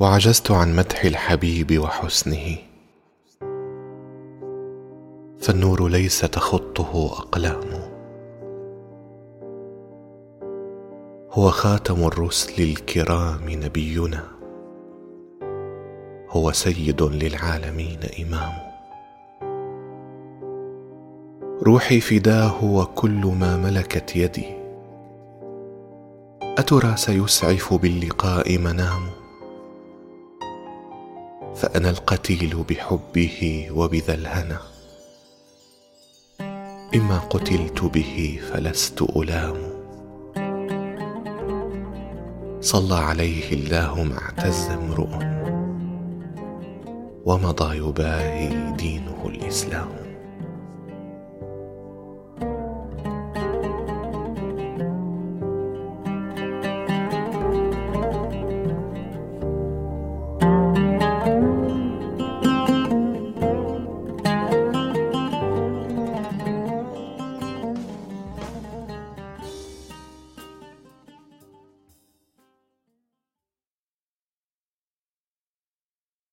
وعجزت عن مدح الحبيب وحسنه. فالنور ليس تخطه أقلام. هو خاتم الرسل الكرام نبينا. هو سيد للعالمين إمام. روحي فداه وكل ما ملكت يدي. أترى سيسعف باللقاء منام. فأنا القتيل بحبه وبذا الهنا. اما قتلت به فلست ألام. صلى عليه الله ما اعتز امرؤ. ومضى يباهي دينه الإسلام.